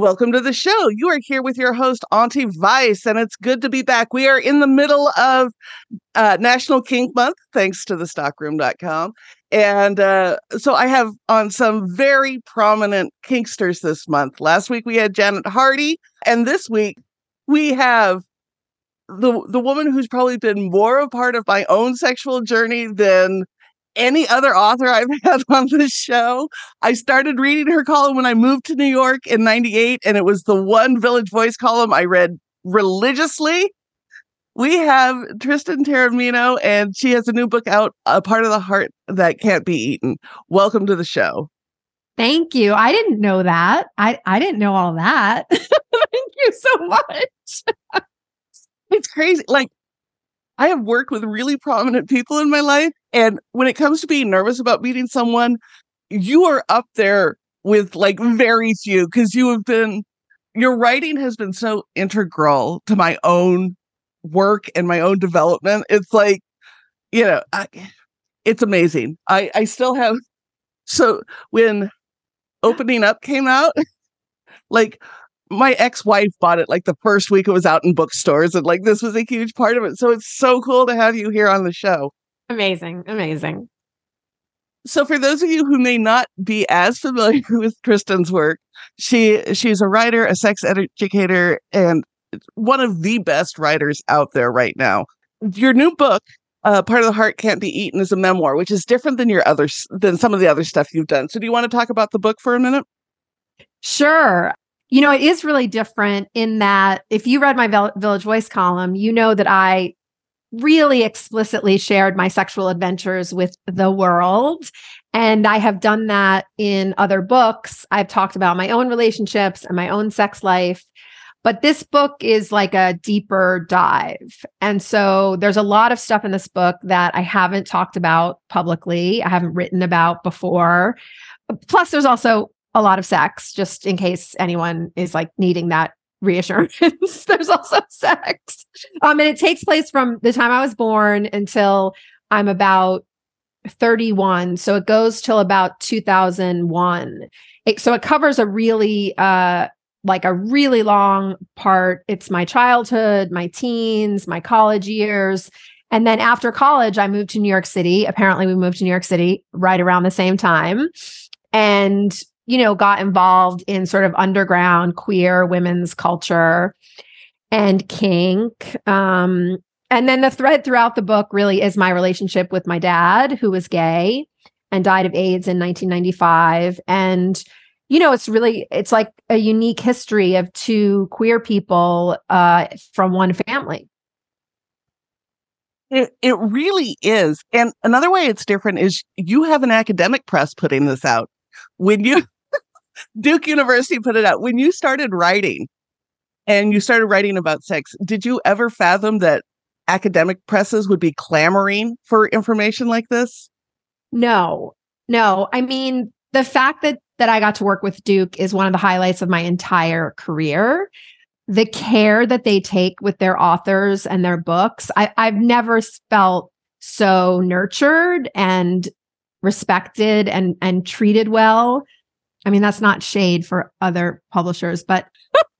Welcome to the show. You are here with your host, Auntie Vice, and it's good to be back. We are in the middle of uh, National Kink Month, thanks to the stockroom.com. And uh, so I have on some very prominent kinksters this month. Last week we had Janet Hardy, and this week we have the the woman who's probably been more a part of my own sexual journey than any other author I've had on this show. I started reading her column when I moved to New York in 98, and it was the one Village Voice column I read religiously. We have Tristan Taormino, and she has a new book out, A Part of the Heart That Can't Be Eaten. Welcome to the show. Thank you. I didn't know that. I, I didn't know all that. Thank you so much. it's crazy. Like, I have worked with really prominent people in my life. And when it comes to being nervous about meeting someone, you are up there with like very few because you have been, your writing has been so integral to my own work and my own development. It's like, you know, I, it's amazing. I, I still have, so when opening up came out, like my ex-wife bought it like the first week it was out in bookstores and like this was a huge part of it. So it's so cool to have you here on the show. Amazing amazing. So for those of you who may not be as familiar with tristan's work she she's a writer a sex educator and one of the best writers out there right now. Your new book uh, part of the heart can't be eaten is a memoir which is different than your others than some of the other stuff you've done. So do you want to talk about the book for a minute? Sure. You know, it is really different in that if you read my Village Voice column, you know that I really explicitly shared my sexual adventures with the world. And I have done that in other books. I've talked about my own relationships and my own sex life. But this book is like a deeper dive. And so there's a lot of stuff in this book that I haven't talked about publicly, I haven't written about before. Plus, there's also a lot of sex, just in case anyone is like needing that reassurance. There's also sex. Um, and it takes place from the time I was born until I'm about 31. So it goes till about 2001. It, so it covers a really, uh, like a really long part. It's my childhood, my teens, my college years. And then after college, I moved to New York City. Apparently, we moved to New York City right around the same time. And you know, got involved in sort of underground queer women's culture and kink. Um, and then the thread throughout the book really is my relationship with my dad, who was gay and died of AIDS in 1995. And, you know, it's really, it's like a unique history of two queer people uh, from one family. It, it really is. And another way it's different is you have an academic press putting this out. When you Duke University put it out. When you started writing and you started writing about sex, did you ever fathom that academic presses would be clamoring for information like this? No, no. I mean, the fact that that I got to work with Duke is one of the highlights of my entire career. The care that they take with their authors and their books, I, I've never felt so nurtured and respected and and treated well I mean, that's not shade for other publishers, but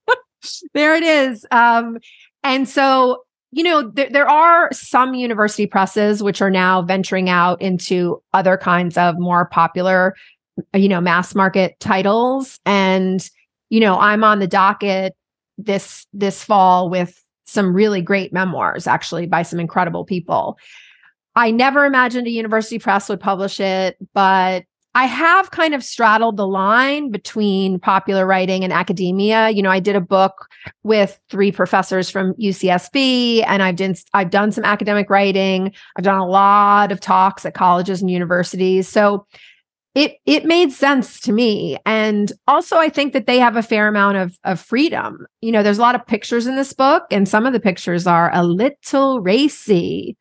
there it is. Um, and so, you know, there, there are some university presses which are now venturing out into other kinds of more popular you know, mass market titles. And, you know, I'm on the docket this this fall with some really great memoirs, actually, by some incredible people. I never imagined a university press would publish it, but I have kind of straddled the line between popular writing and academia. You know, I did a book with three professors from UCSB and I've done I've done some academic writing. I've done a lot of talks at colleges and universities. So it it made sense to me. And also I think that they have a fair amount of of freedom. You know, there's a lot of pictures in this book and some of the pictures are a little racy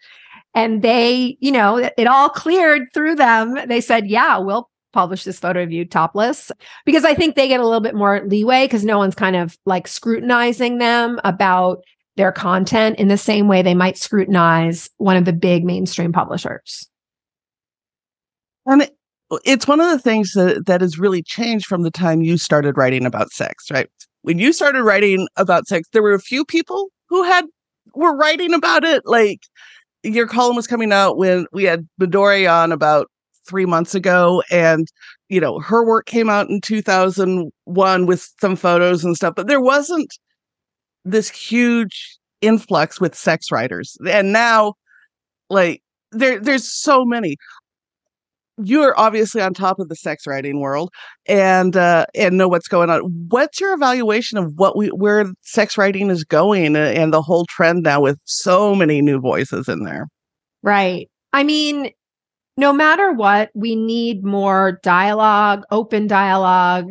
and they, you know, it all cleared through them. They said, yeah, we'll publish this photo of you topless because I think they get a little bit more leeway because no one's kind of like scrutinizing them about their content in the same way they might scrutinize one of the big mainstream publishers. And it, it's one of the things that, that has really changed from the time you started writing about sex, right? When you started writing about sex, there were a few people who had were writing about it like your column was coming out when we had Midori on about three months ago, and you know her work came out in 2001 with some photos and stuff, but there wasn't this huge influx with sex writers, and now like there there's so many you're obviously on top of the sex writing world and uh and know what's going on. What's your evaluation of what we where sex writing is going and the whole trend now with so many new voices in there? Right. I mean no matter what we need more dialogue open dialogue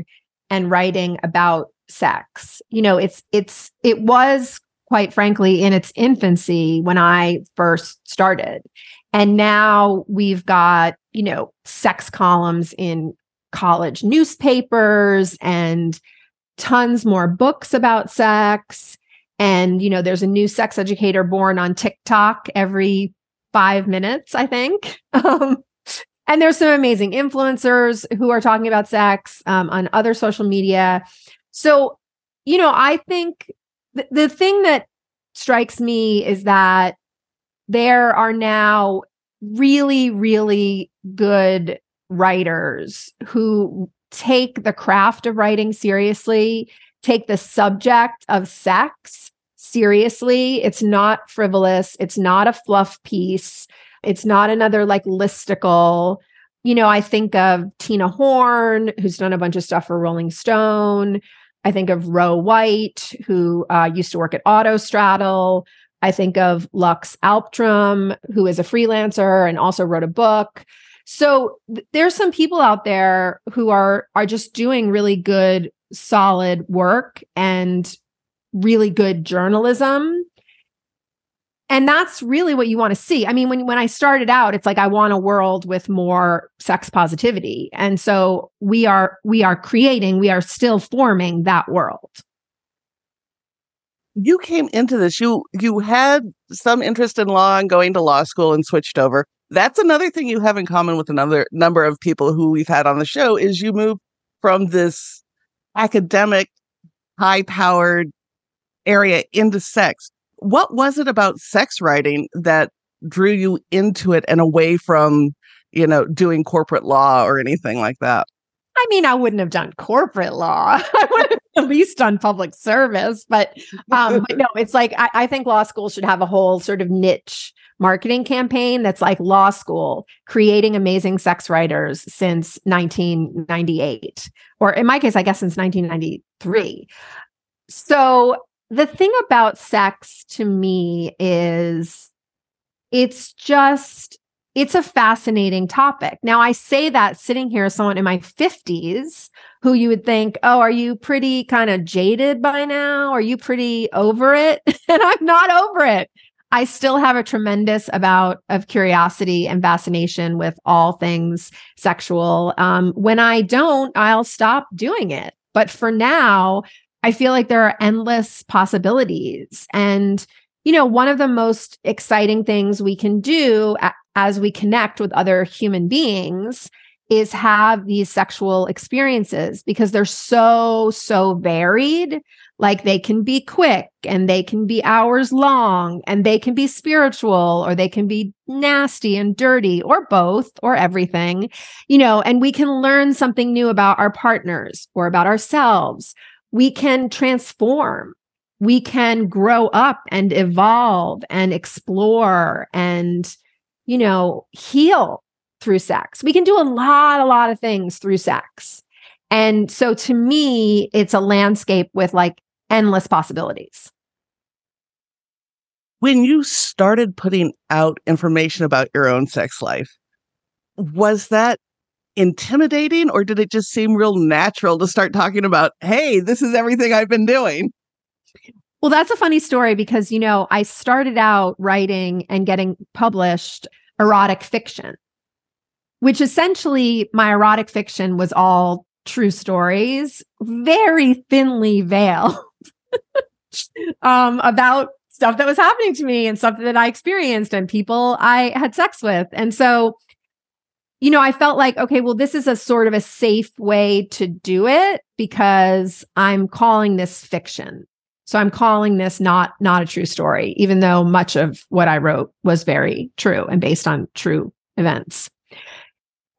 and writing about sex. You know it's it's it was quite frankly in its infancy when i first started and now we've got, you know, sex columns in college newspapers and tons more books about sex. And, you know, there's a new sex educator born on TikTok every five minutes, I think. Um, and there's some amazing influencers who are talking about sex um, on other social media. So, you know, I think th- the thing that strikes me is that there are now really, really good writers who take the craft of writing seriously, take the subject of sex seriously. It's not frivolous, it's not a fluff piece, it's not another like listicle. You know, I think of Tina Horn, who's done a bunch of stuff for Rolling Stone. I think of Ro White, who uh, used to work at Autostraddle. I think of Lux Alptraum, who is a freelancer and also wrote a book. So th- there's some people out there who are are just doing really good, solid work and really good journalism. And that's really what you want to see. I mean, when when I started out, it's like I want a world with more sex positivity. And so we are we are creating, we are still forming that world you came into this you you had some interest in law and going to law school and switched over. That's another thing you have in common with another number of people who we've had on the show is you moved from this academic high powered area into sex. What was it about sex writing that drew you into it and away from you know doing corporate law or anything like that? I mean, I wouldn't have done corporate law. I would have least done public service. But, um, but no, it's like I, I think law school should have a whole sort of niche marketing campaign that's like law school creating amazing sex writers since 1998 or in my case i guess since 1993 so the thing about sex to me is it's just it's a fascinating topic. Now, I say that sitting here as someone in my 50s who you would think, oh, are you pretty kind of jaded by now? Are you pretty over it? and I'm not over it. I still have a tremendous amount of curiosity and fascination with all things sexual. Um, when I don't, I'll stop doing it. But for now, I feel like there are endless possibilities. And, you know, one of the most exciting things we can do as we connect with other human beings is have these sexual experiences because they're so, so varied. Like they can be quick and they can be hours long and they can be spiritual or they can be nasty and dirty or both or everything, you know, and we can learn something new about our partners or about ourselves. We can transform. We can grow up and evolve and explore and, you know, heal through sex. We can do a lot, a lot of things through sex. And so to me, it's a landscape with like endless possibilities. When you started putting out information about your own sex life, was that intimidating or did it just seem real natural to start talking about, hey, this is everything I've been doing? Well, that's a funny story because, you know, I started out writing and getting published erotic fiction, which essentially my erotic fiction was all true stories, very thinly veiled um, about stuff that was happening to me and stuff that I experienced and people I had sex with. And so, you know, I felt like, okay, well, this is a sort of a safe way to do it because I'm calling this fiction. So I'm calling this not not a true story, even though much of what I wrote was very true and based on true events.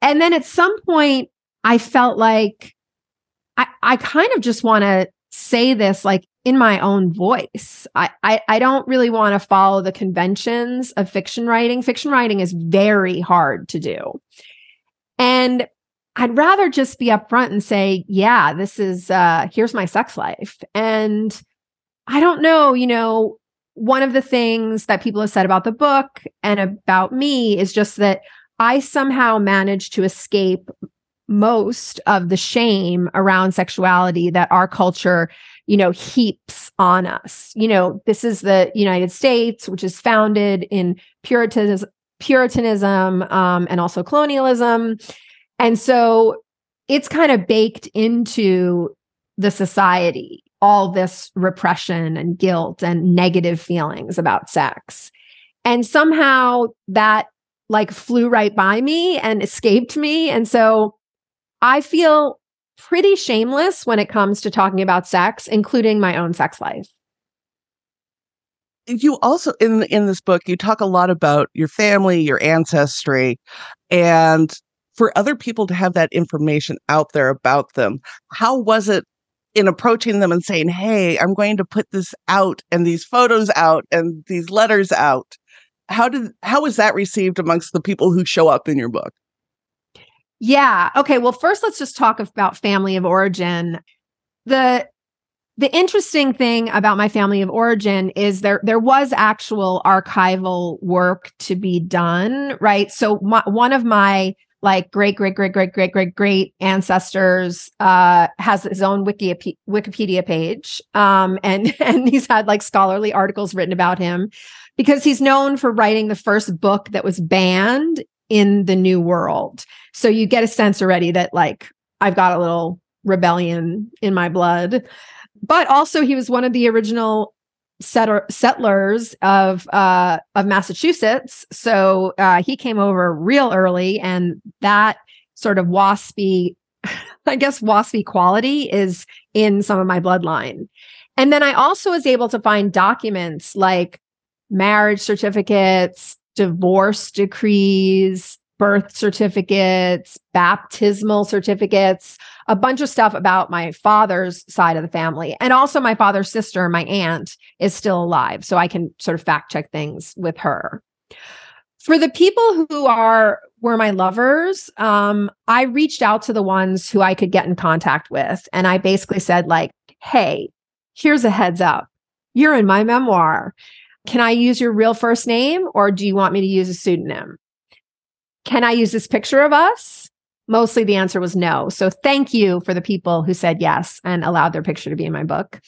And then at some point, I felt like I, I kind of just want to say this like in my own voice. I, I, I don't really want to follow the conventions of fiction writing. Fiction writing is very hard to do. And I'd rather just be upfront and say, yeah, this is uh here's my sex life. And I don't know, you know, one of the things that people have said about the book and about me is just that I somehow managed to escape most of the shame around sexuality that our culture you know heaps on us. You know this is the united states which is founded in puritanism puritanism um, and also colonialism. And so it's kind of baked into the society all this repression and guilt and negative feelings about sex and somehow that like flew right by me and escaped me and so I feel pretty shameless when it comes to talking about sex, including my own sex life. You also in in this book you talk a lot about your family, your ancestry, and for other people to have that information out there about them. How was it in approaching them and saying, "Hey, I'm going to put this out and these photos out and these letters out." How did how was that received amongst the people who show up in your book? Yeah. Okay. Well, first let's just talk about family of origin. The the interesting thing about my family of origin is there there was actual archival work to be done, right? So my, one of my like great great great great great great great ancestors uh has his own wiki wikipedia page um and and he's had like scholarly articles written about him because he's known for writing the first book that was banned in the new world. So you get a sense already that like I've got a little rebellion in my blood. But also he was one of the original settlers of uh, of Massachusetts. So uh, he came over real early, and that sort of waspy, I guess, waspy quality is in some of my bloodline. And then I also was able to find documents like marriage certificates, divorce decrees, birth certificates, baptismal certificates, a bunch of stuff about my father's side of the family. And also, my father's sister, my aunt, is still alive. So I can sort of fact check things with her. For the people who are were my lovers, um, I reached out to the ones who I could get in contact with. And I basically said, like, hey, here's a heads up. You're in my memoir. Can I use your real first name or do you want me to use a pseudonym? Can I use this picture of us? Mostly the answer was no. So thank you for the people who said yes and allowed their picture to be in my book.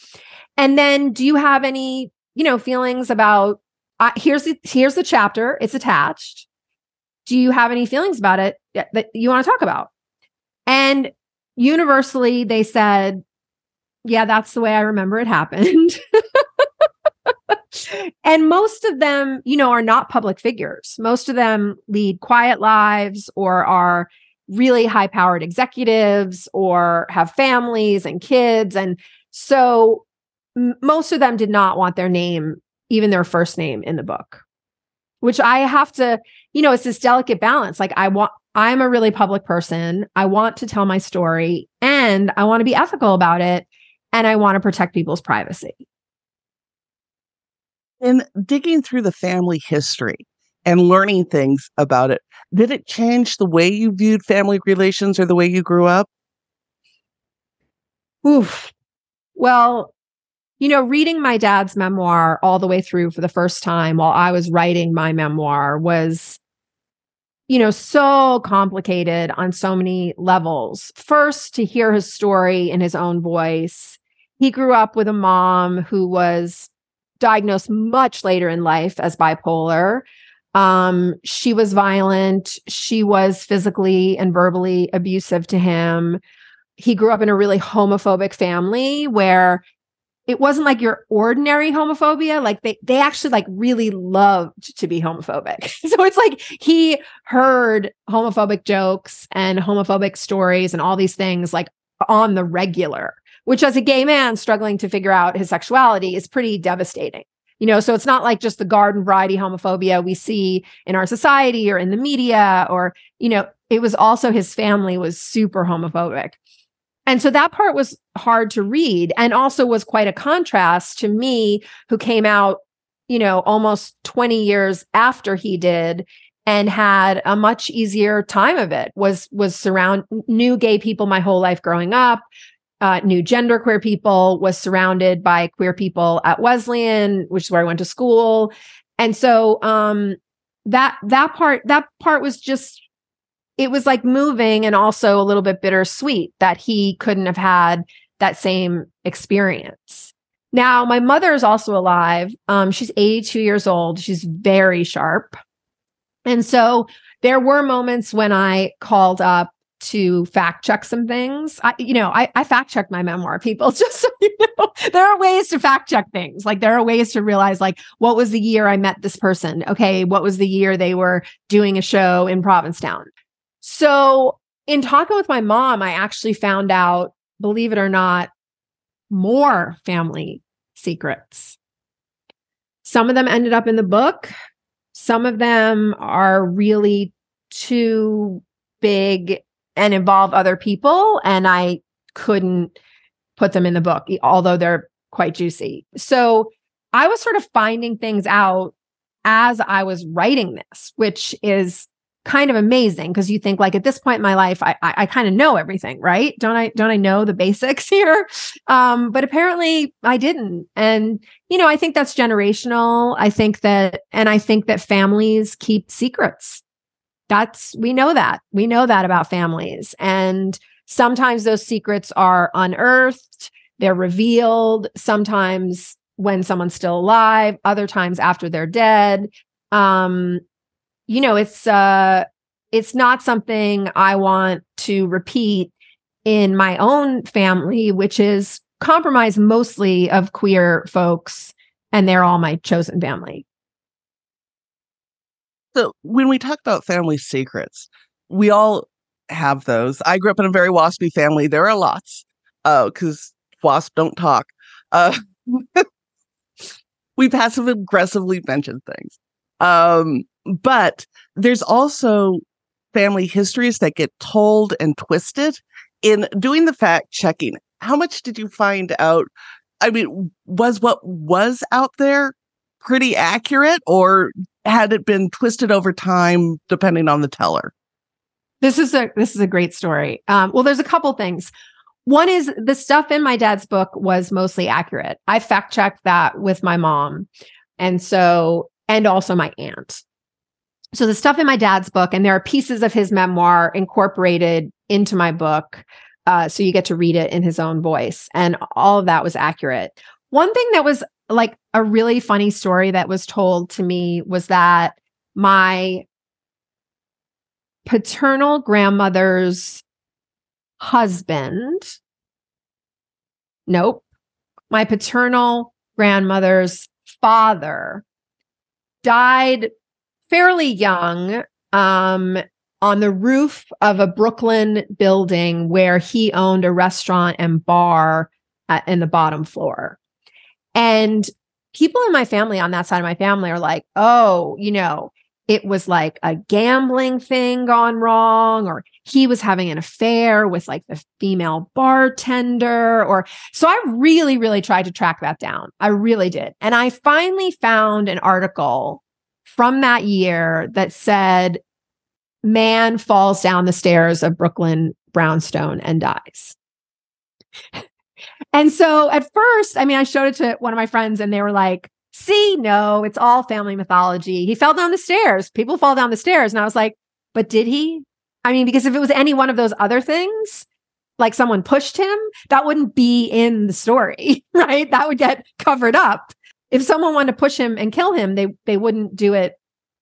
And then do you have any, you know, feelings about uh, here's the here's the chapter, it's attached. Do you have any feelings about it that you want to talk about? And universally they said, yeah, that's the way I remember it happened. and most of them, you know, are not public figures. Most of them lead quiet lives or are really high powered executives or have families and kids. And so m- most of them did not want their name, even their first name, in the book, which I have to, you know, it's this delicate balance. Like, I want, I'm a really public person. I want to tell my story and I want to be ethical about it. And I want to protect people's privacy. In digging through the family history and learning things about it, did it change the way you viewed family relations or the way you grew up? Oof. Well, you know, reading my dad's memoir all the way through for the first time while I was writing my memoir was, you know, so complicated on so many levels. First, to hear his story in his own voice. He grew up with a mom who was diagnosed much later in life as bipolar. Um, she was violent. She was physically and verbally abusive to him. He grew up in a really homophobic family where it wasn't like your ordinary homophobia like they they actually like really loved to be homophobic so it's like he heard homophobic jokes and homophobic stories and all these things like on the regular which as a gay man struggling to figure out his sexuality is pretty devastating. You know so it's not like just the garden variety homophobia we see in our society or in the media or you know it was also his family was super homophobic. And so that part was hard to read and also was quite a contrast to me, who came out, you know, almost 20 years after he did and had a much easier time of it was was surround knew gay people my whole life growing up uh, knew gender queer people was surrounded by queer people at wesleyan which is where i went to school and so um that that part that part was just it was like moving and also a little bit bittersweet that he couldn't have had that same experience. Now, my mother is also alive. Um, she's 82 years old. She's very sharp. And so there were moments when I called up to fact check some things. I, you know, I, I fact check my memoir, people, just so you know, there are ways to fact check things. Like there are ways to realize, like, what was the year I met this person? Okay. What was the year they were doing a show in Provincetown? So, in talking with my mom, I actually found out, believe it or not, more family secrets. Some of them ended up in the book. Some of them are really too big and involve other people. And I couldn't put them in the book, although they're quite juicy. So I was sort of finding things out as I was writing this, which is kind of amazing because you think like at this point in my life i i, I kind of know everything right don't i don't i know the basics here um but apparently i didn't and you know i think that's generational i think that and i think that families keep secrets that's we know that. We know that about families. And sometimes those secrets are unearthed they're revealed sometimes when someone's still alive other times after they're dead. Um you know, it's uh it's not something I want to repeat in my own family, which is compromised mostly of queer folks, and they're all my chosen family. So when we talk about family secrets, we all have those. I grew up in a very waspy family. There are lots, uh, because wasps don't talk. Uh, we passive aggressively mention things. Um, but there's also family histories that get told and twisted. In doing the fact checking, how much did you find out? I mean, was what was out there pretty accurate or had it been twisted over time depending on the teller? This is a this is a great story. Um, well, there's a couple things. One is the stuff in my dad's book was mostly accurate. I fact checked that with my mom. And so, and also my aunt. So the stuff in my dad's book, and there are pieces of his memoir incorporated into my book. Uh, so you get to read it in his own voice. And all of that was accurate. One thing that was like a really funny story that was told to me was that my paternal grandmother's husband, nope, my paternal grandmother's father died fairly young um, on the roof of a Brooklyn building where he owned a restaurant and bar at, in the bottom floor. And people in my family on that side of my family are like, oh, you know, it was like a gambling thing gone wrong, or he was having an affair with like the female bartender, or so I really, really tried to track that down. I really did. And I finally found an article from that year that said, man falls down the stairs of Brooklyn brownstone and dies. and so at first, I mean, I showed it to one of my friends and they were like, see, no, it's all family mythology. He fell down the stairs. People fall down the stairs. And I was like, but did he? I mean, because if it was any one of those other things, like someone pushed him, that wouldn't be in the story, right? That would get covered up. If someone wanted to push him and kill him, they they wouldn't do it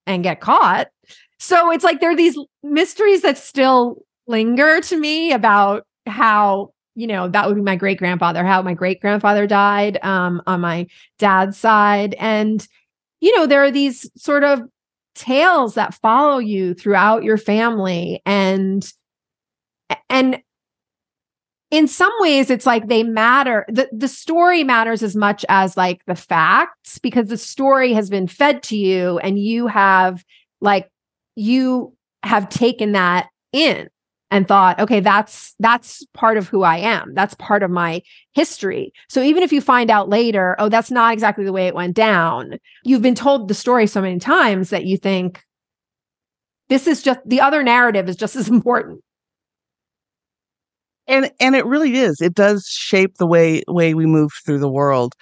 and get caught. So it's like there are these mysteries that still linger to me about how you know that would be my great grandfather how my great grandfather died um, on my dad's side. And you know there are these sort of tales that follow you throughout your family and and in some ways it's like they matter the, the story matters as much as like the facts because the story has been fed to you and you have like you have taken that in and thought okay that's that's part of who i am. That's part of my history. So even if you find out later oh that's not exactly the way it went down you've been told the story so many times that you think this is just the other narrative is just as important. And and it really is. It does shape the way way we move through the world.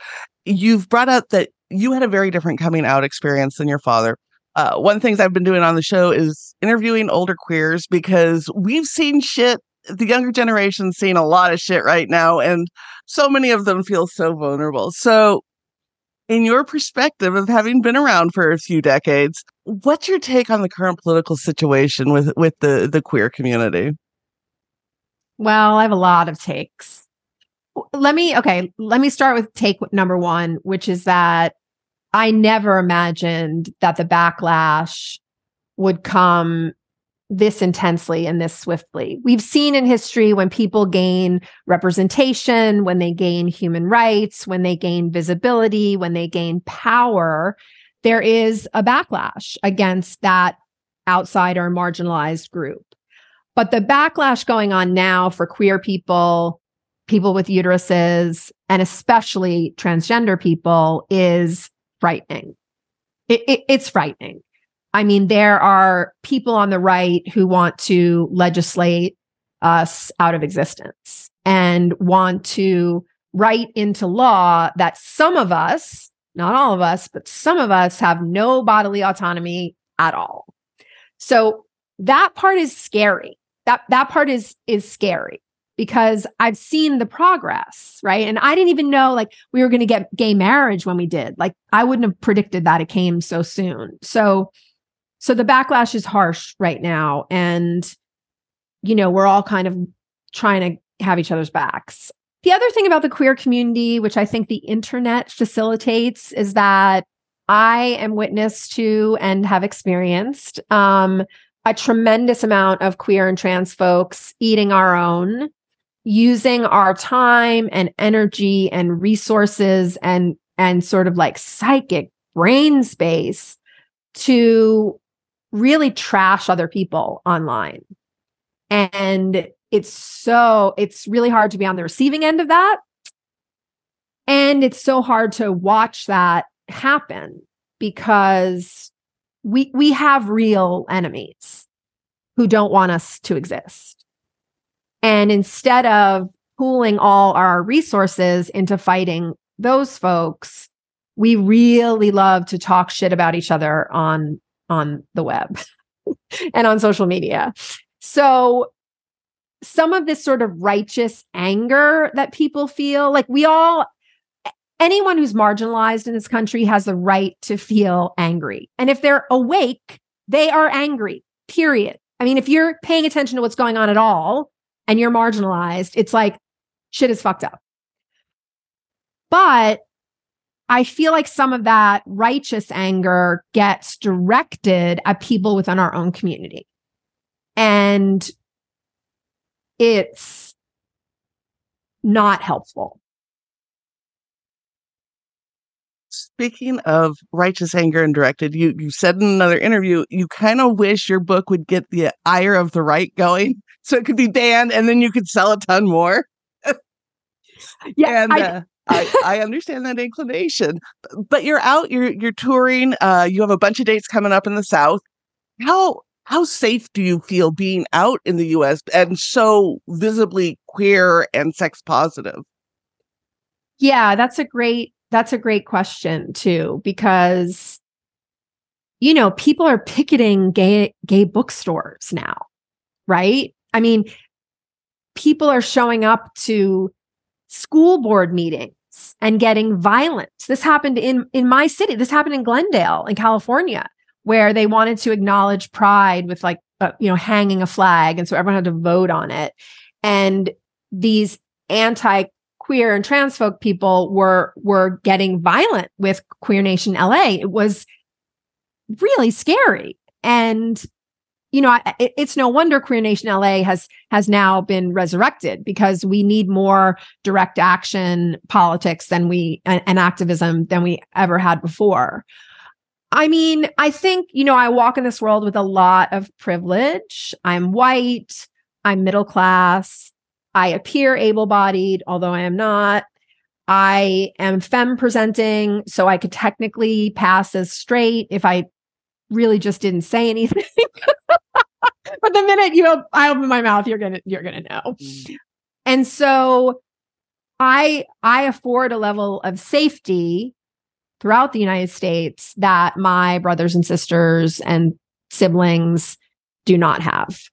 You've brought up that you had a very different coming out experience than your father uh, one of the things I've been doing on the show is interviewing older queers because we've seen shit. The younger generation's seen a lot of shit right now, and so many of them feel so vulnerable. So, in your perspective of having been around for a few decades, what's your take on the current political situation with with the the queer community? Well, I have a lot of takes. Let me okay, let me start with take number 1, which is that I never imagined that the backlash would come this intensely and this swiftly. We've seen in history when people gain representation, when they gain human rights, when they gain visibility, when they gain power, there is a backlash against that outsider marginalized group. But the backlash going on now for queer people, people with uteruses, and especially transgender people is frightening. It, it, it's frightening. I mean, there are people on the right who want to legislate us out of existence and want to write into law that some of us, not all of us, but some of us have no bodily autonomy at all. So that part is scary. That that part is is scary because I've seen the progress, right? And I didn't even know like we were going to get gay marriage when we did. Like I wouldn't have predicted that it came so soon. So so the backlash is harsh right now and you know, we're all kind of trying to have each other's backs. The other thing about the queer community, which I think the internet facilitates, is that I am witness to and have experienced um, a tremendous amount of queer and trans folks eating our own using our time and energy and resources and and sort of like psychic brain space to really trash other people online. And it's so it's really hard to be on the receiving end of that. And it's so hard to watch that happen because we we have real enemies who don't want us to exist and instead of pooling all our resources into fighting those folks, we really love to talk shit about each other on on the web and on social media. So some of this sort of righteous anger that people feel, like we all anyone who's marginalized in this country has the right to feel angry. And if they're awake, they are angry. Period. I mean, if you're paying attention to what's going on at all, and you're marginalized, it's like shit is fucked up. But I feel like some of that righteous anger gets directed at people within our own community. And it's not helpful. Speaking of righteous anger and directed, you you said in another interview you kind of wish your book would get the ire of the right going, so it could be banned, and then you could sell a ton more. yeah, and I, uh, I, I, understand that inclination. But you're out, you're you're touring. Uh, you have a bunch of dates coming up in the South. How how safe do you feel being out in the U.S. and so visibly queer and sex positive? Yeah, that's a great that's a great question too, because you know, people are picketing gay gay bookstores now, right? I mean, people are showing up to school board meetings and getting violent. This happened in in my city. This happened in Glendale, in California, where they wanted to acknowledge pride with like uh, you know hanging a flag, and so everyone had to vote on it. And these anti queer and trans folk people were were getting violent with Queer Nation LA. It was really scary. And you know, it, it's no wonder Queer Nation LA has has now been resurrected because we need more direct action politics than we and, and activism than we ever had before. I mean, I think, you know, I walk in this world with a lot of privilege. I'm white, I'm middle class, I appear able bodied, although I am not. I am femme presenting, so I could technically pass as straight if I really just didn't say anything. but the minute you op- I open my mouth, you're gonna you're gonna know. Mm. And so I I afford a level of safety throughout the United States that my brothers and sisters and siblings do not have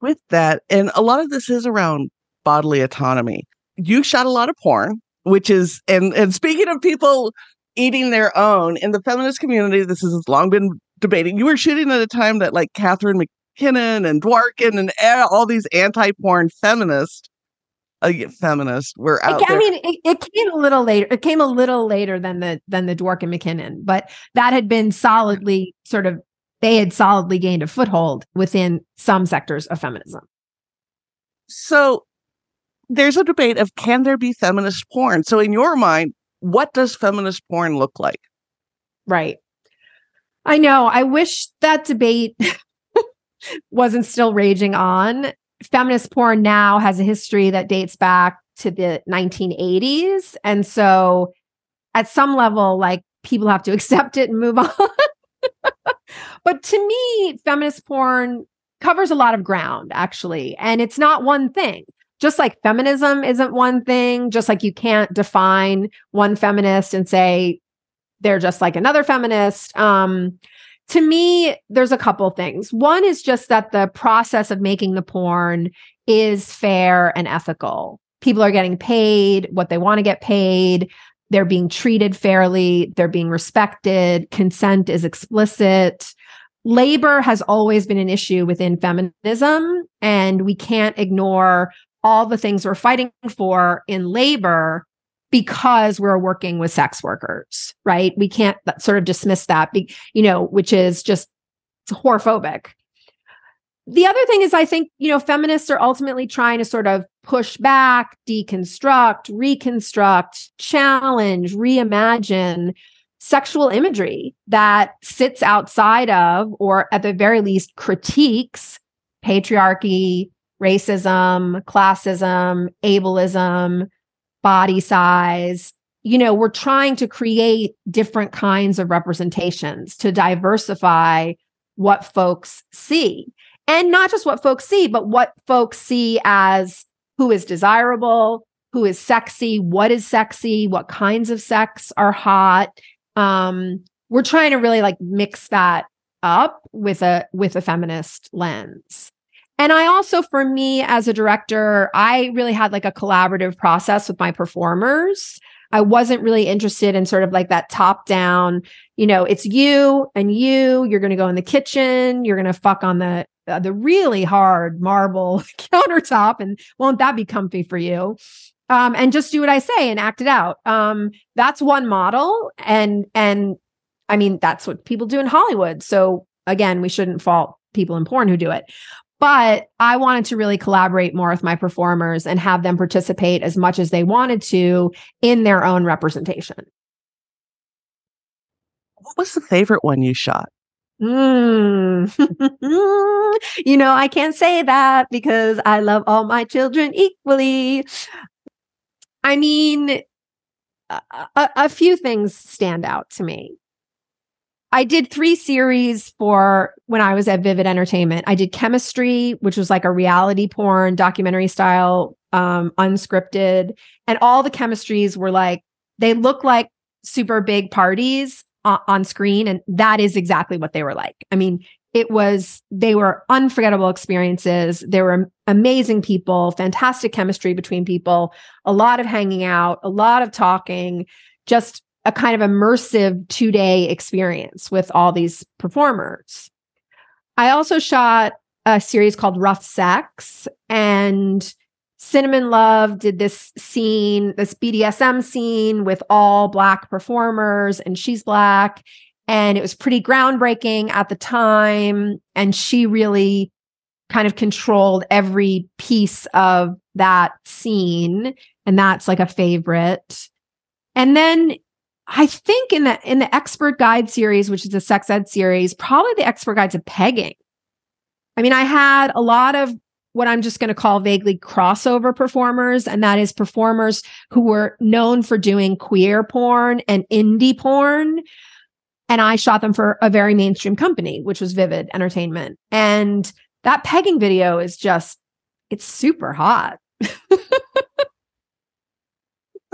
with that, and a lot of this is around bodily autonomy. You shot a lot of porn, which is and and speaking of people eating their own in the feminist community, this has long been debating. You were shooting at a time that like Catharine MacKinnon and Dworkin and all these anti-porn feminists uh, feminists were out. I mean, it, it, came a little later. It came a little later than the than the Dworkin McKinnon, but that had been solidly sort of they had solidly gained a foothold within some sectors of feminism. So there's a debate of can there be feminist porn? So in your mind, what does feminist porn look like? Right. I know. I wish that debate wasn't still raging on. Feminist porn now has a history that dates back to the 1980s. And so at some level, like people have to accept it and move on. but to me, feminist porn covers a lot of ground, actually. And it's not one thing. Just like feminism isn't one thing, just like you can't define one feminist and say they're just like another feminist. Um, to me, there's a couple things. One is just that the process of making the porn is fair and ethical. People are getting paid what they want to get paid they're being treated fairly, they're being respected, consent is explicit. Labor has always been an issue within feminism, and we can't ignore all the things we're fighting for in labor because we're working with sex workers, right? We can't sort of dismiss that, you know, which is just whorephobic the other thing is, I think, you know, feminists are ultimately trying to sort of push back, deconstruct, reconstruct, challenge, reimagine sexual imagery that sits outside of, or at the very least, critiques patriarchy, racism, classism, ableism, body size. You know, we're trying to create different kinds of representations to diversify what folks see and not just what folks see, but what folks see as who is desirable, who is sexy, what is sexy, what kinds of sex are hot. Um, we're trying to really like mix that up with a with a feminist lens. And I also, for me as a director, I really had like a collaborative process with my performers. I wasn't really interested in sort of like that top down, you know, it's you and you, you're going to go in the kitchen, you're going to fuck on the uh, the really hard marble countertop and won't that be comfy for you um, and just do what i say and act it out um, that's one model and and i mean that's what people do in hollywood so again, we shouldn't fault people in porn who do it. But I wanted to really collaborate more with my performers and have them participate as much as they wanted to in their own representation. What was the favorite one you shot? Mm. you know, I can't say that because I love all my children equally. I mean, a, a, few things stand out to me. I did three series for when I was at Vivid Entertainment. I did Chemistry, which was like a reality porn documentary style, um, unscripted. And all the chemistries were like, they look like super big parties on, screen. And that is exactly what they were like. I mean, it was, they were unforgettable experiences. There were amazing people, fantastic chemistry between people, a lot of hanging out, a lot of talking, just a kind of immersive two day experience with all these performers. I also shot a series called Rough Sex, and Cinnamon Love did this scene, this BDSM scene with all Black performers, and she's Black. And it was pretty groundbreaking at the time. And she really kind of controlled every piece of that scene. And that's like a favorite. And then I think in the in the expert guide series, which is a sex ed series, probably the expert guide to pegging. I mean, I had a lot of what I'm just going to call vaguely crossover performers, and that is performers who were known for doing queer porn and indie porn. And I shot them for a very mainstream company, which was Vivid Entertainment. And that pegging video is just, it's super hot.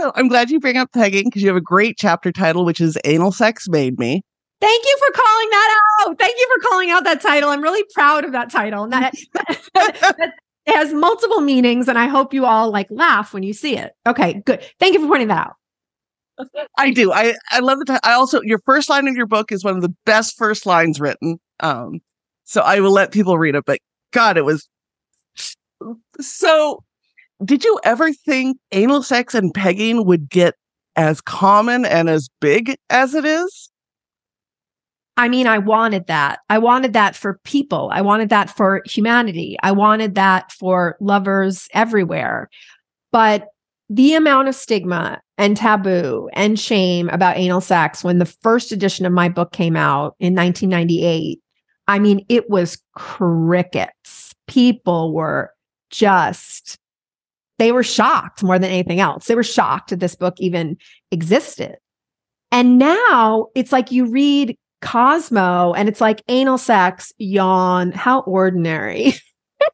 So I'm glad you bring up pegging because you have a great chapter title, which is Anal Sex Made Me. Thank you for calling that out. Thank you for calling out that title. I'm really proud of that title. And that, that, has multiple meanings, and I hope you all like laugh when you see it. Okay, good. Thank you for pointing that out. I do. I I love the. T- I also your first line of your book is one of the best first lines written. Um, so I will let people read it. But God, it was so did you ever think anal sex and pegging would get as common and as big as it is? I mean, I wanted that. I wanted that for people. I wanted that for humanity. I wanted that for lovers everywhere. But the amount of stigma and taboo and shame about anal sex when the first edition of my book came out in 1998, I mean, it was crickets. People were just they were shocked more than anything else. They were shocked that this book even existed. And now it's like you read Cosmo and it's like anal sex, yawn, how ordinary.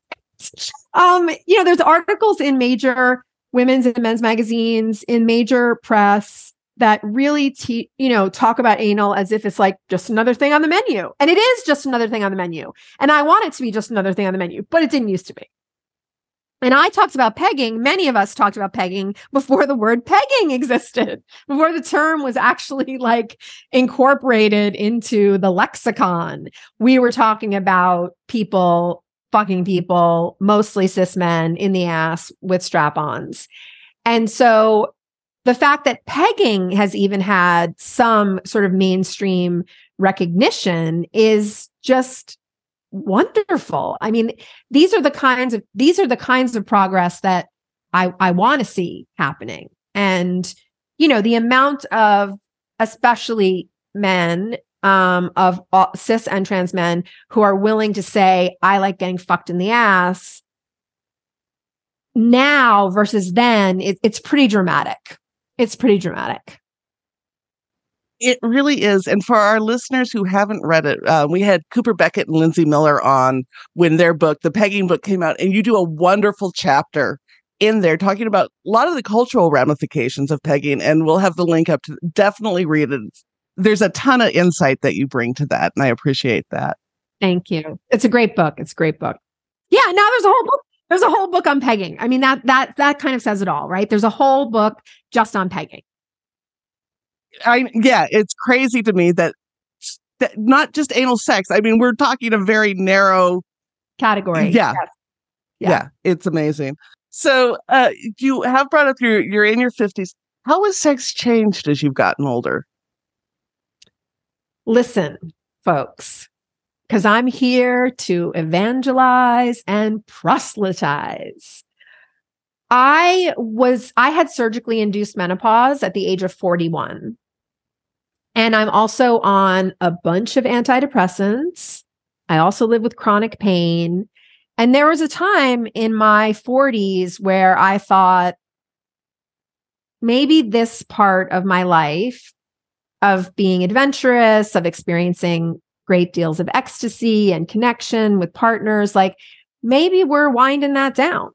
um, you know, there's articles in major women's and men's magazines, in major press that really te- you know talk about anal as if it's like just another thing on the menu. And it is just another thing on the menu. And i want it to be just another thing on the menu but it didn't used to be and I talked about pegging. Many of us talked about pegging before the word pegging existed, before the term was actually like incorporated into the lexicon. We were talking about people fucking people, mostly cis men in the ass with strap ons. And so the fact that pegging has even had some sort of mainstream recognition is just wonderful. I mean, these are the kinds of these are the kinds of progress that I I want to see happening. And you know, the amount of especially men um of all, cis and trans men who are willing to say I like getting fucked in the ass now versus then it, it's pretty dramatic. It's pretty dramatic. It really is. And for our listeners who haven't read it, uh, we had Cooper Beckett and Lindsay Miller on when their book, the Pegging book, came out, and you do a wonderful chapter in there talking about a lot of the cultural ramifications of pegging. And we'll have the link up to definitely read it. There's a ton of insight that you bring to that, and I appreciate that. Thank you. It's a great book. It's a great book. Yeah, now there's a whole book. There's a whole book on pegging. I mean, that that that kind of says it all, right? There's a whole book just on pegging. I yeah, it's crazy to me that, that not just anal sex. I mean, we're talking a very narrow category. Yeah. Yes. Yeah. yeah. it's amazing. So, uh, you have brought up your you're in your 50s. How has sex changed as you've gotten older? Listen, folks. because I'm here to evangelize and proselytize. I was, I had surgically induced menopause at the age of 41. And I'm also on a bunch of antidepressants. I also live with chronic pain. And there was a time in my 40s where I thought maybe this part of my life of being adventurous, of experiencing great deals of ecstasy and connection with partners, like maybe we're winding that down.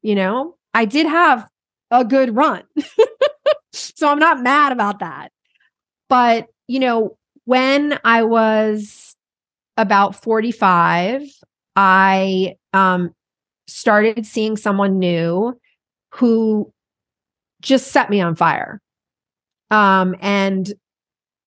You know, I did have a good run. so I'm not mad about that. But, you know, when I was about 45, I um, started seeing someone new who just set me on fire. Um, and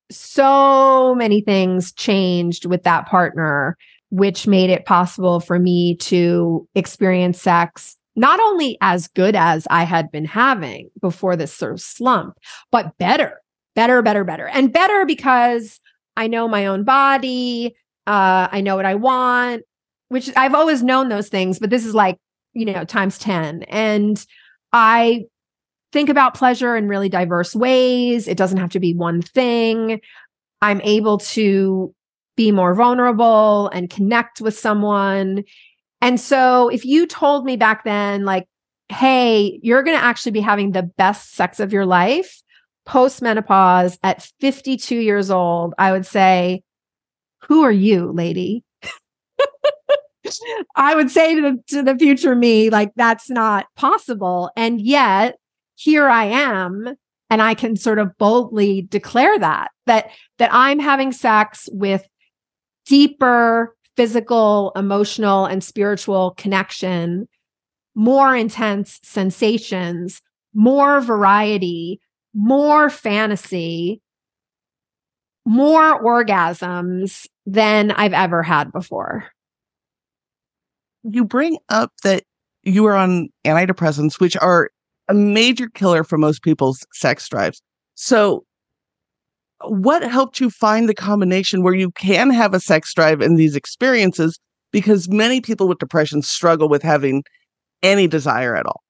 so many things changed with that partner, which made it possible for me to experience sex not only as good as I had been having before this sort of slump, but better, better, better, better. And better because I know my own body. Uh, I know what I want, which I've always known those things, but this is like, you know, times 10. And I think about pleasure in really diverse ways. It doesn't have to be one thing. I'm able to be more vulnerable and connect with someone and so if you told me back then, like, hey, you're going to actually be having the best sex of your life post menopause at 52 years old, I would say, who are you, lady? I would say to the, to the future me, like, that's not possible. And yet, here I am and i can sort of boldly declare that that that i'm having sex with deeper physical, emotional, and spiritual connection, more intense sensations, more variety, more fantasy, more orgasms than I've ever had before. You bring up that you are on antidepressants, which are a major killer for most people's sex drives. So, what helped you find the combination where you can have a sex drive in these experiences? Because many people with depression struggle with having any desire at all.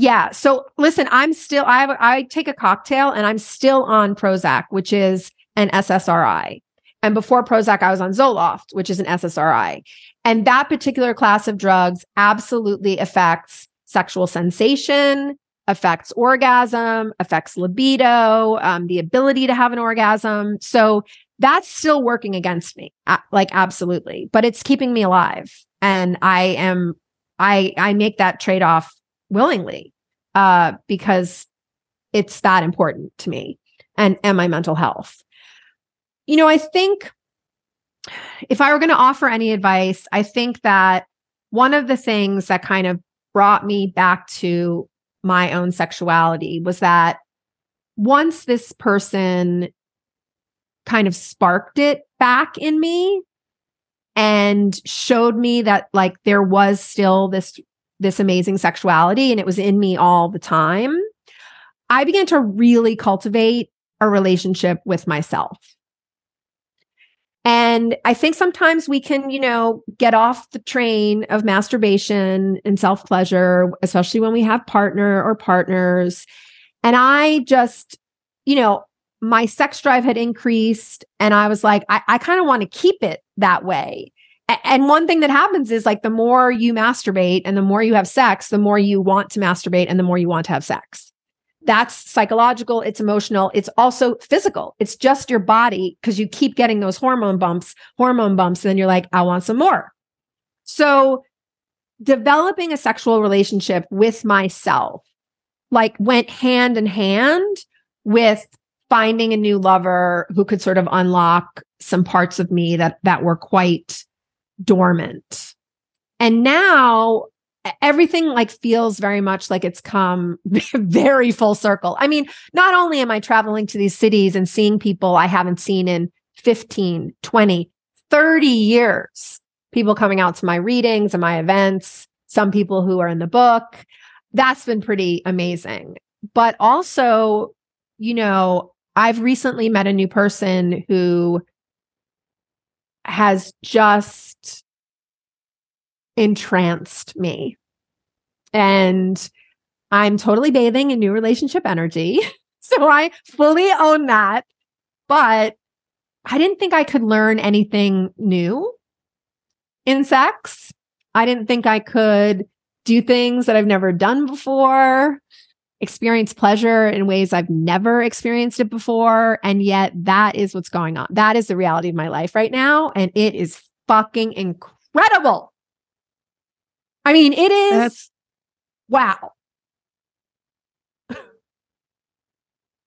Yeah. So listen, I'm still I I take a cocktail and I'm still on Prozac, which is an SSRI. And before Prozac, I was on Zoloft, which is an SSRI. And that particular class of drugs absolutely affects sexual sensation, affects orgasm, affects libido, um, the ability to have an orgasm. So that's still working against me, like absolutely, but it's keeping me alive. And I am, I, I make that trade off willingly uh, because it's that important to me and, and my mental health. You know, I think if I were going to offer any advice, I think that one of the things that kind of brought me back to my own sexuality was that once this person kind of sparked it back in me and showed me that like there was still this this amazing sexuality and it was in me all the time i began to really cultivate a relationship with myself and I think sometimes we can, you know, get off the train of masturbation and self pleasure, especially when we have partner or partners. And I just, you know, my sex drive had increased and I was like, I, I kind of want to keep it that way. And one thing that happens is like the more you masturbate and the more you have sex, the more you want to masturbate and the more you want to have sex that's psychological, it's emotional, it's also physical. It's just your body because you keep getting those hormone bumps, hormone bumps, and then you're like, I want some more. So, developing a sexual relationship with myself like went hand in hand with finding a new lover who could sort of unlock some parts of me that that were quite dormant. And now everything like feels very much like it's come very full circle. I mean, not only am I traveling to these cities and seeing people I haven't seen in 15, 20, 30 years, people coming out to my readings and my events, some people who are in the book. That's been pretty amazing. But also, you know, I've recently met a new person who has just entranced me. And I'm totally bathing in new relationship energy. So I fully own that. But I didn't think I could learn anything new in sex. I didn't think I could do things that I've never done before, experience pleasure in ways I've never experienced it before. And yet, that is what's going on. That is the reality of my life right now. And it is fucking incredible. I mean, it is That's- wow.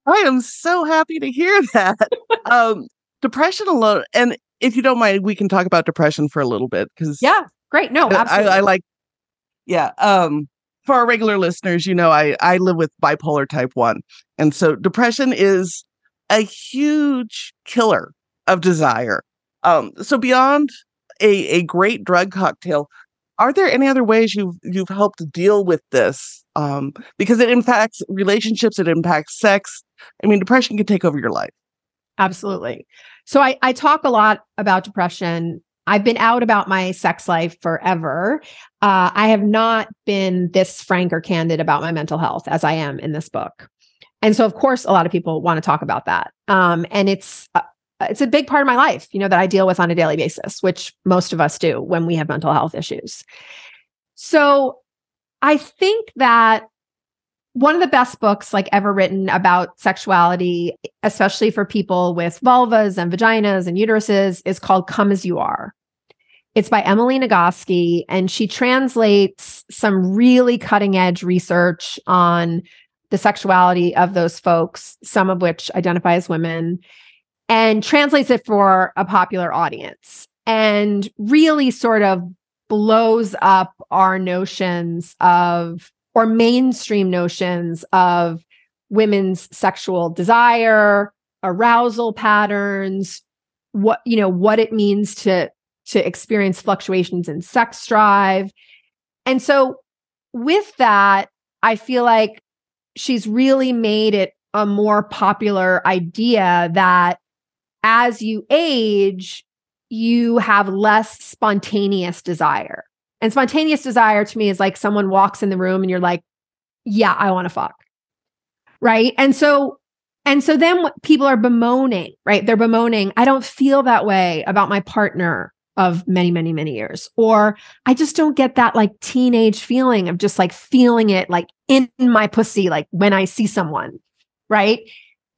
I am so happy to hear that. um, depression alone, and if you don't mind, we can talk about depression for a little bit because yeah, great. No, absolutely. I, I like, yeah. Um, for our regular listeners, you know, I I live with bipolar type one, and so depression is a huge killer of desire. Um, so beyond a a great drug cocktail, are there any other ways you've you've helped deal with this? Um, because it impacts relationships, it impacts sex. I mean, depression can take over your life. Absolutely. So I, I talk a lot about depression. I've been out about my sex life forever. Uh, I have not been this frank or candid about my mental health as I am in this book. And so, of course, a lot of people want to talk about that. Um, and it's uh, it's a big part of my life, you know, that I deal with on a daily basis, which most of us do when we have mental health issues. So I think that one of the best books like ever written about sexuality, especially for people with vulvas and vaginas and uteruses, is called Come As You Are. It's by Emily Nagoski, and she translates some really cutting edge research on the sexuality of those folks, some of which identify as women, and translates it for a popular audience and really sort of blows up our notions of or mainstream notions of women's sexual desire, arousal patterns, what you know what it means to to experience fluctuations in sex drive. And so with that, I feel like she's really made it a more popular idea that as you age, you have less spontaneous desire. And spontaneous desire to me is like someone walks in the room and you're like, yeah, I want to fuck. Right. And so, and so then people are bemoaning, right? They're bemoaning, I don't feel that way about my partner of many, many, many years. Or I just don't get that like teenage feeling of just like feeling it like in my pussy, like when I see someone. Right.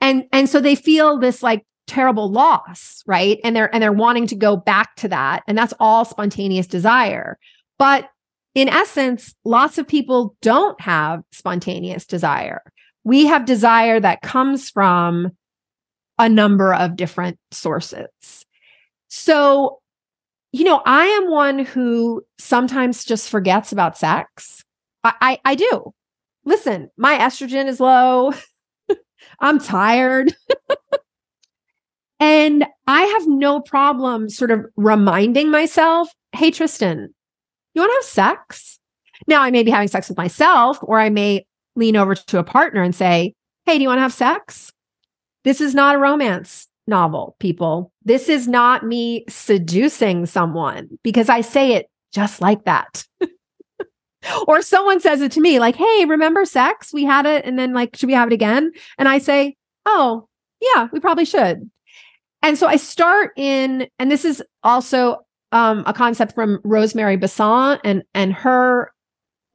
And, and so they feel this like terrible loss, right? And they're, and they're wanting to go back to that. And that's all spontaneous desire. But in essence, lots of people don't have spontaneous desire. We have desire that comes from a number of different sources. So, you know, I am one who sometimes just forgets about sex. I, I, I do. Listen, my estrogen is low. I'm tired. and I have no problem sort of reminding myself, hey, Tristan, you want to have sex? Now I may be having sex with myself, or I may lean over to a partner and say, Hey, do you want to have sex? This is not a romance novel, people. This is not me seducing someone because I say it just like that. or someone says it to me, like, Hey, remember sex? We had it. And then, like, should we have it again? And I say, Oh, yeah, we probably should. And so I start in, and this is also um, a concept from Rosemary Basson and and her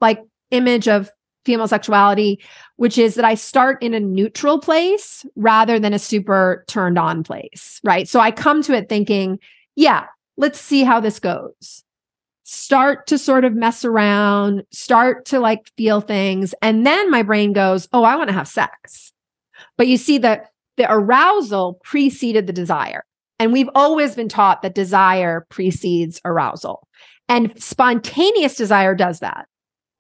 like image of female sexuality, which is that I start in a neutral place rather than a super turned on place, right? So I come to it thinking, yeah, let's see how this goes. Start to sort of mess around, start to like feel things. And then my brain goes, oh, I want to have sex. But you see that the arousal preceded the desire. And we've always been taught that desire precedes arousal. And spontaneous desire does that.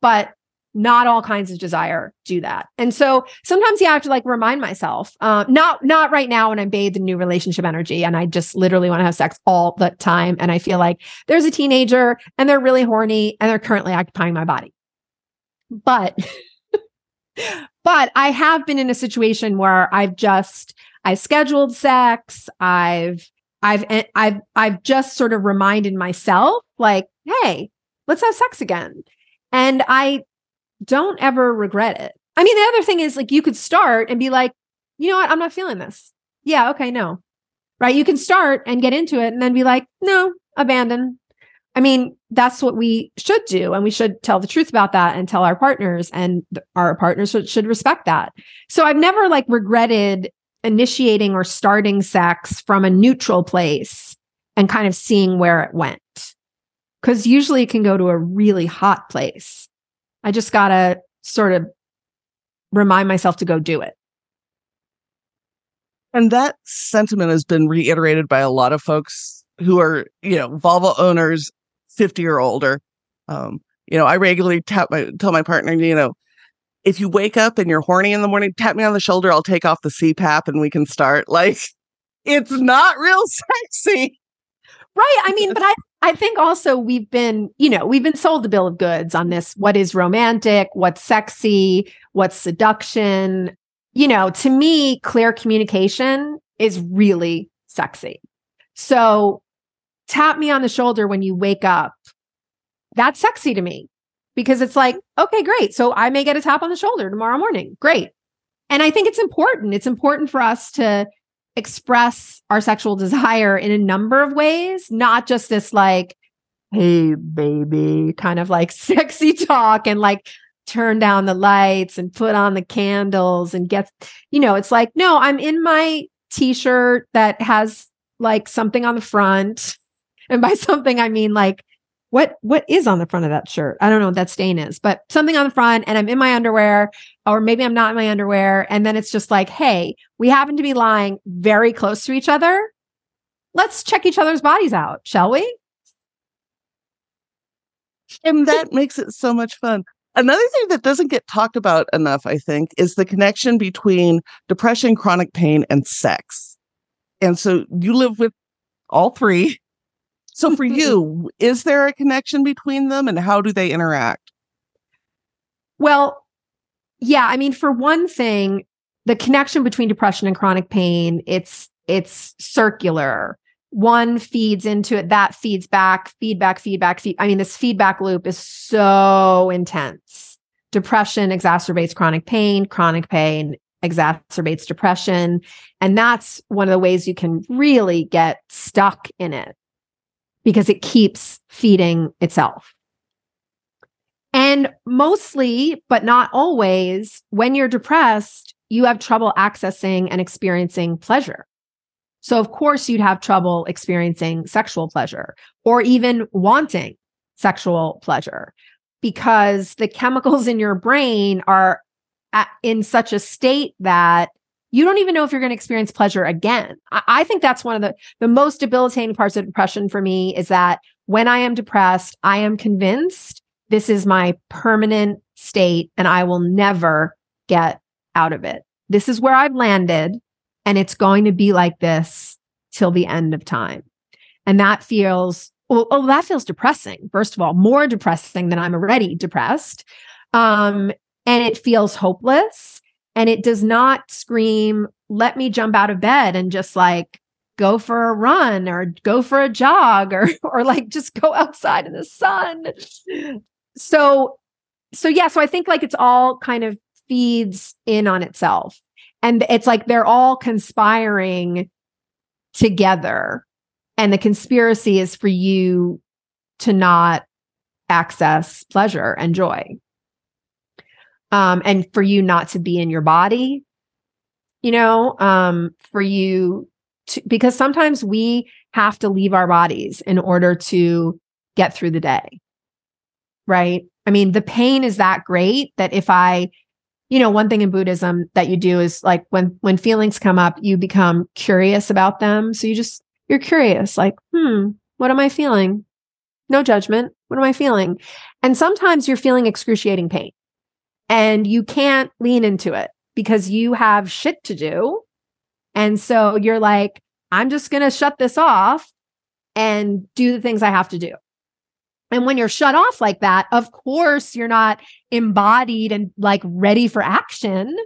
But not all kinds of desire do that. And so sometimes I have to like remind myself, uh, not not right now when I'm bathed in new relationship energy and I just literally want to have sex all the time. And I feel like there's a teenager and they're really horny and they're currently occupying my body. But but I have been in a situation where I've just I've scheduled sex, I've I've eh, I've I've just sort of reminded myself like, hey, let's have sex again. And I don't ever regret it. I mean, the other thing is like you could start and be like, you know what, I'm not feeling this. Yeah, okay, no. Right? You can start and get into it and then be like, no, abandon. I mean, that's what we should do. And we should tell the truth about that and tell our partners, and our partners should, should respect that. So I've never like regretted initiating or starting sex from a neutral place and kind of seeing where it went. Because usually it can go to a really hot place. I just got to sort of remind myself to go do it. And that sentiment has been reiterated by a lot of folks who are, you know, vulva owners 50 or older. Um, you know, I regularly tap my tell my partner, you know, if you wake up and you're horny in the morning, tap me on the shoulder. I'll take off the CPAP and we can start. Like, it's not real sexy. Right. I mean, but I, I think also we've been, you know, we've been sold the bill of goods on this. What is romantic? What's sexy? What's seduction? You know, to me, clear communication is really sexy. So tap me on the shoulder when you wake up. That's sexy to me because it's like, okay, great. So I may get a tap on the shoulder tomorrow morning. Great. And I think it's important. It's important for us to express our sexual desire in a number of ways, not just this like, hey, baby, kind of like sexy talk and like turn down the lights and put on the candles and get, you know, it's like, no, I'm in my t shirt that has like something on the front. And by something, I mean like what what is on the front of that shirt? I don't know what that stain is, but something on the front and I'm in my underwear or maybe I'm not in my underwear and then it's just like, "Hey, we happen to be lying very close to each other. Let's check each other's bodies out, shall we?" And that makes it so much fun. Another thing that doesn't get talked about enough, I think, is the connection between depression, chronic pain, and sex. And so you live with all three so for you, is there a connection between them and how do they interact? Well, yeah, I mean for one thing, the connection between depression and chronic pain, it's it's circular. One feeds into it, that feeds back, feedback, feedback, feed. I mean, this feedback loop is so intense. Depression exacerbates chronic pain, chronic pain exacerbates depression. And that's one of the ways you can really get stuck in it because it keeps feeding itself. And mostly, but not always, when you're depressed, you have trouble accessing and experiencing pleasure. So, of course, you'd have trouble experiencing sexual pleasure or even wanting sexual pleasure because the chemicals in your brain are at, in such a state that you don't even know if you're going to experience pleasure again. I, I think that's one of the, the most debilitating parts of depression for me is that when I am depressed, I am convinced this is my permanent state and I will never get out of it. This is where I've landed and it's going to be like this till the end of time. And that feels, well, oh, that feels depressing. First of all, more depressing than I'm already depressed. Um, and it feels hopeless and it does not scream, let me jump out of bed and just like go for a run or go for a jog or or like just go outside in the sun. So so yeah, so I think like it's all kind of feeds in on itself. And it's like they're all conspiring together. And the conspiracy is for you to not access pleasure and joy um, and for you not to be in your body, you know, um, for you to, because sometimes we have to leave our bodies in order to get through the day. Right. I mean, the pain is that great that if I, you know, one thing in Buddhism that you do is like when when feelings come up, you become curious about them. So you just you're curious, like, hmm, what am I feeling? No judgment. What am I feeling? And sometimes you're feeling excruciating pain and you can't lean into it because you have shit to do. And so you're like, I'm just going to shut this off and do the things I have to do. And when you're shut off like that, of course, you're not embodied and like ready for action.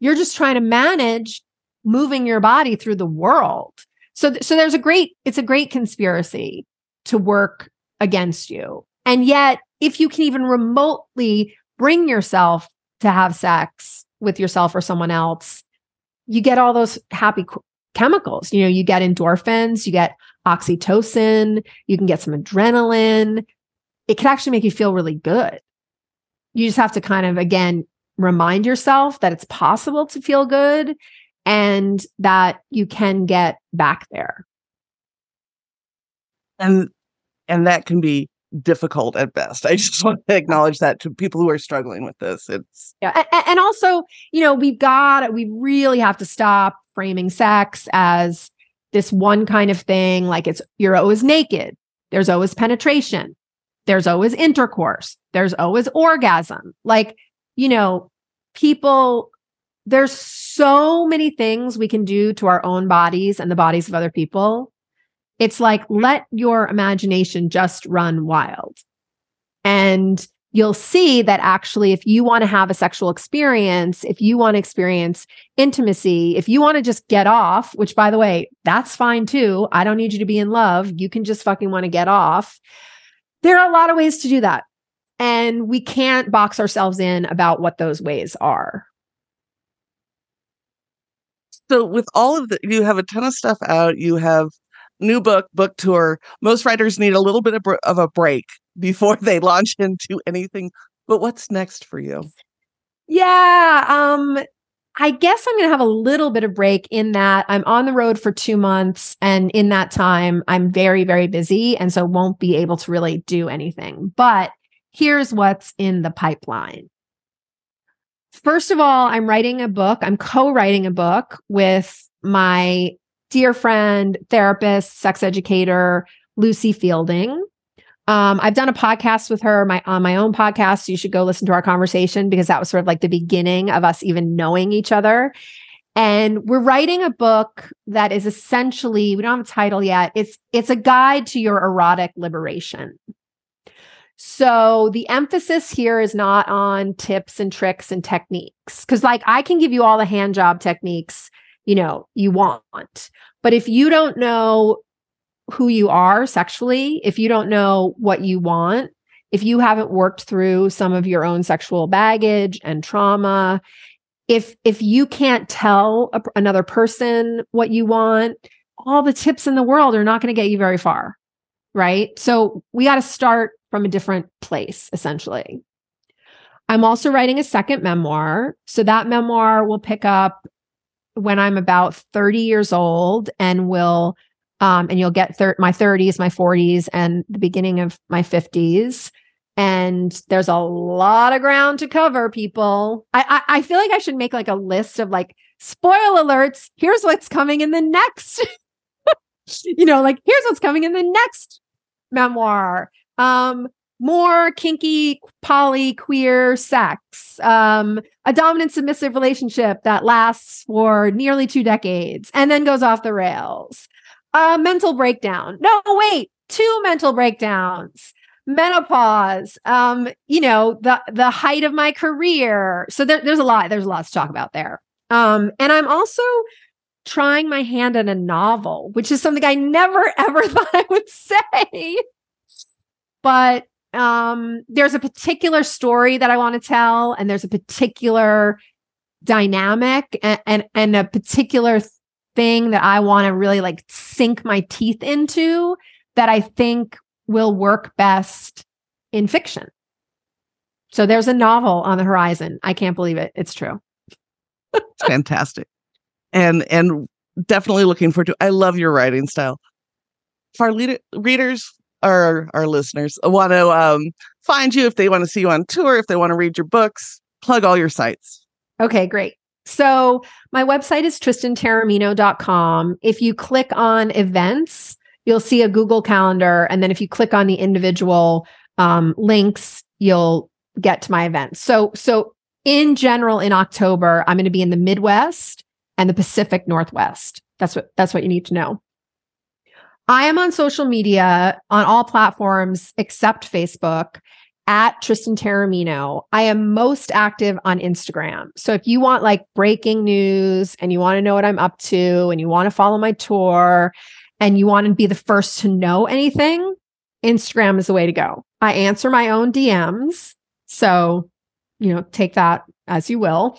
You're just trying to manage moving your body through the world. So, so there's a great, it's a great conspiracy to work against you. And yet, if you can even remotely bring yourself to have sex with yourself or someone else, you get all those happy chemicals. You know, you get endorphins, you get oxytocin, you can get some adrenaline. It can actually make you feel really good. You just have to kind of, again, remind yourself that it's possible to feel good and that you can get back there. And and that can be difficult at best. I just want to acknowledge that to people who are struggling with this. It's yeah, and, and also, you know, we've got we really have to stop framing sex as this one kind of thing. Like it's you're always naked. There's always penetration. There's always intercourse. There's always orgasm. Like you know, people. There's so many things we can do to our own bodies and the bodies of other people it's like let your imagination just run wild. And you'll see that actually, if you want to have a sexual experience, if you want to experience intimacy, if you want to just get off, which by the way, that's fine too. I don't need you to be in love. You can just fucking want to get off. There are a lot of ways to do that. And we can't box ourselves in about what those ways are. So, with all of the, you have a ton of stuff out. You have new book, book tour. Most writers need a little bit of, br- of a break before they launch into anything. But what's next for you? Yeah, um I guess I'm going to have a little bit of break in that I'm on the road for 2 months and in that time I'm very very busy and so won't be able to really do anything. But here's what's in the pipeline. First of all, I'm writing a book. I'm co-writing a book with my dear friend, therapist, sex educator, Lucy Fielding. Um, I've done a podcast with her my on my own podcast. So you should go listen to our conversation because that was sort of like the beginning of us even knowing each other. And we're writing a book that is essentially, we don't have a title yet. It's it's a guide to your erotic liberation. So the emphasis here is not on tips and tricks and techniques. Cause like I can give you all the hand job techniques you know you want. But if you don't know who you are sexually if you don't know what you want if you haven't worked through some of your own sexual baggage and trauma if if you can't tell a, another person what you want all the tips in the world are not going to get you very far right? So we got to start from a different place essentially. I'm also writing a second memoir so that memoir will pick up when I'm about 30 years old and will um, and you'll get thir- my 30s, my 40s, and the beginning of my 50s. And there's a lot of ground to cover, people. I, I, I feel like I should make like a list of like spoil alerts. Here's what's coming in the next. you know, like here's what's coming in the next memoir. Um, more kinky poly queer sex. Um a dominant submissive relationship that lasts for nearly two decades and then goes off the rails. A mental breakdown. No wait two mental breakdowns. Menopause. Um you know the the height of my career. So there, there's a lot there's a lot to talk about there. Um and i'm also trying my hand at a novel which is something i never ever thought i would say. But um there's a particular story that I want to tell and there's a particular dynamic and and, and a particular thing that I want to really like sink my teeth into that I think will work best in fiction. So there's a novel on the horizon. I can't believe it. It's true. it's fantastic. And and definitely looking forward to I love your writing style. For our readers, our our listeners want to um, find you if they want to see you on tour, if they want to read your books, plug all your sites. Okay, great. So my website is tristantaormino.com. If you click on events, you'll see a Google Calendar, and then if you click on the individual um, links, you'll get to my events. So so in general, in October, I'm going to be in the Midwest and the Pacific Northwest. That's what that's what you need to know. I am on social media on all platforms except Facebook. at Tristan Taormino. I am most active on Instagram. So if you want like breaking news and you want to know what I'm up to and you want to follow my tour and you want to be the first to know anything, Instagram is the way to go. I answer my own DMs. So, you know, take that as you will.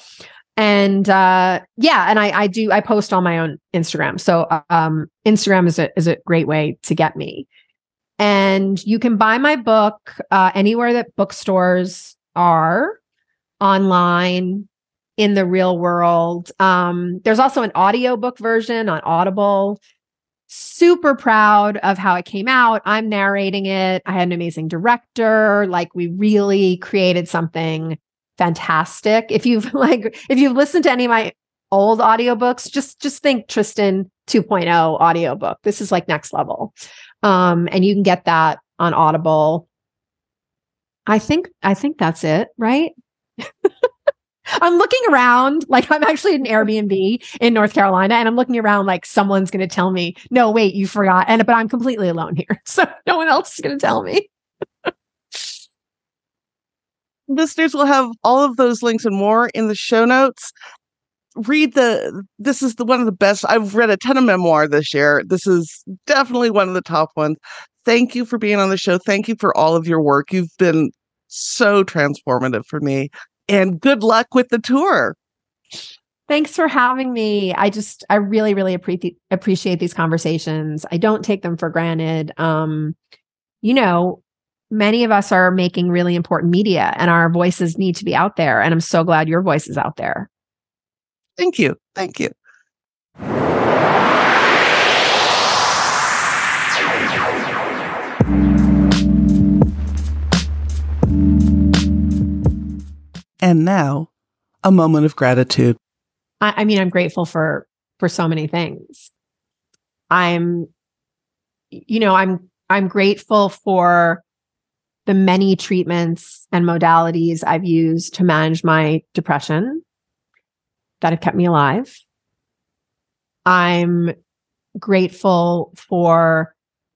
And uh yeah, and I I do I post on my own Instagram. So um Instagram is a is a great way to get me. And you can buy my book uh, anywhere that bookstores are online in the real world. Um, there's also an audiobook version on Audible. Super proud of how it came out. I'm narrating it. I had an amazing director. Like we really created something fantastic. If you've like if you've listened to any of my old audiobooks, just just think Tristan 2.0 audiobook. This is like next level. Um, and you can get that on Audible. I think I think that's it, right? I'm looking around like I'm actually in Airbnb in North Carolina and I'm looking around like someone's going to tell me, "No, wait, you forgot." And but I'm completely alone here. So no one else is going to tell me. Listeners will have all of those links and more in the show notes. Read the this is the one of the best i've read a ton of memoir this year. This is definitely one of the top ones. Thank you for being on the show. Thank you for all of your work. You've been so transformative for me and good luck with the tour. Thanks for having me. I just i really really appreciate appreciate these conversations. I don't take them for granted. Um you know many of us are making really important media and our voices need to be out there and i'm so glad your voice is out there Thank you. Thank you. And now, a moment of gratitude. I, I, mean, I'm grateful for for so many things. I'm, you know, I'm I'm grateful for the many treatments and modalities I've used to manage my depression that have kept me alive. I'm grateful for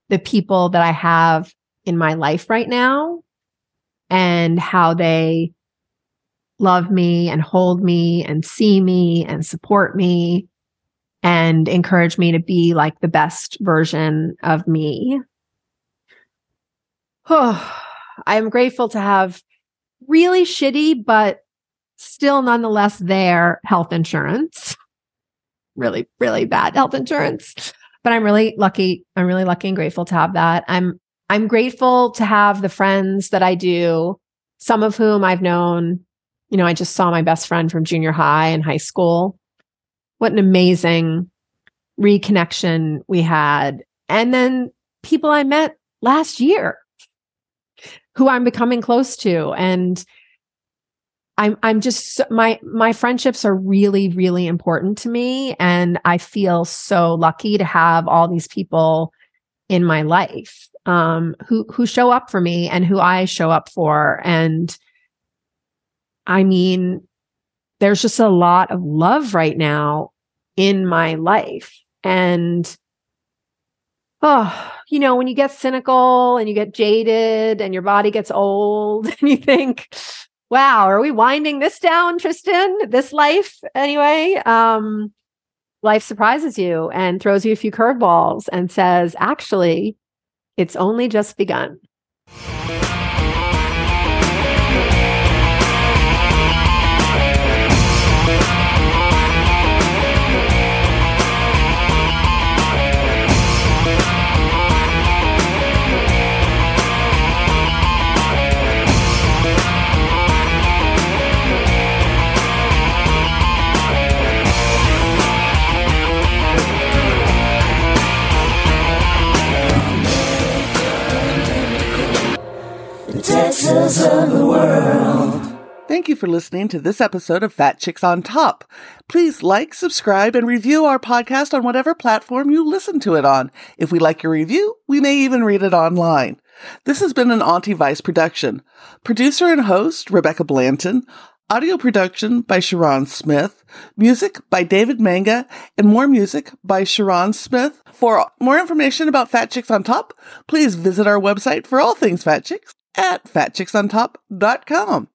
the people that I have in my life right now and how they love me and hold me and see me and support me and encourage me to be like the best version of me. I am grateful to have really shitty but still nonetheless there health insurance. really, really bad health insurance. But I'm really lucky. I'm really lucky and grateful to have that. I'm I'm grateful to have the friends that I do, some of whom I've known. You know, I just saw my best friend from junior high and high school. What an amazing reconnection we had. And then people I met last year who I'm becoming close to. And I'm I'm just my my friendships are really really important to me. And I feel so lucky to have all these people in my life um who who show up for me and who I show up for. And I mean there's just a lot of love right now in my life. And oh you know when you get cynical and you get jaded and your body gets old and you think wow, are we winding this down, Tristan? This life, anyway. Um, life surprises you and throws you a few curveballs and says, actually, it's only just begun. Of the world. Thank you for listening to this episode of Fat Chicks on Top. Please like, subscribe, and review our podcast on whatever platform you listen to it on. If we like your review, we may even read it online. This has been an Auntie Vice production. Producer and host, Rebecca Blanton. Audio production by Sharon Smith. Music by David Manga. And more music by Sharon Smith. For more information about Fat Chicks on Top, please visit our website for all things Fat Chicks at fatchicksontop.com.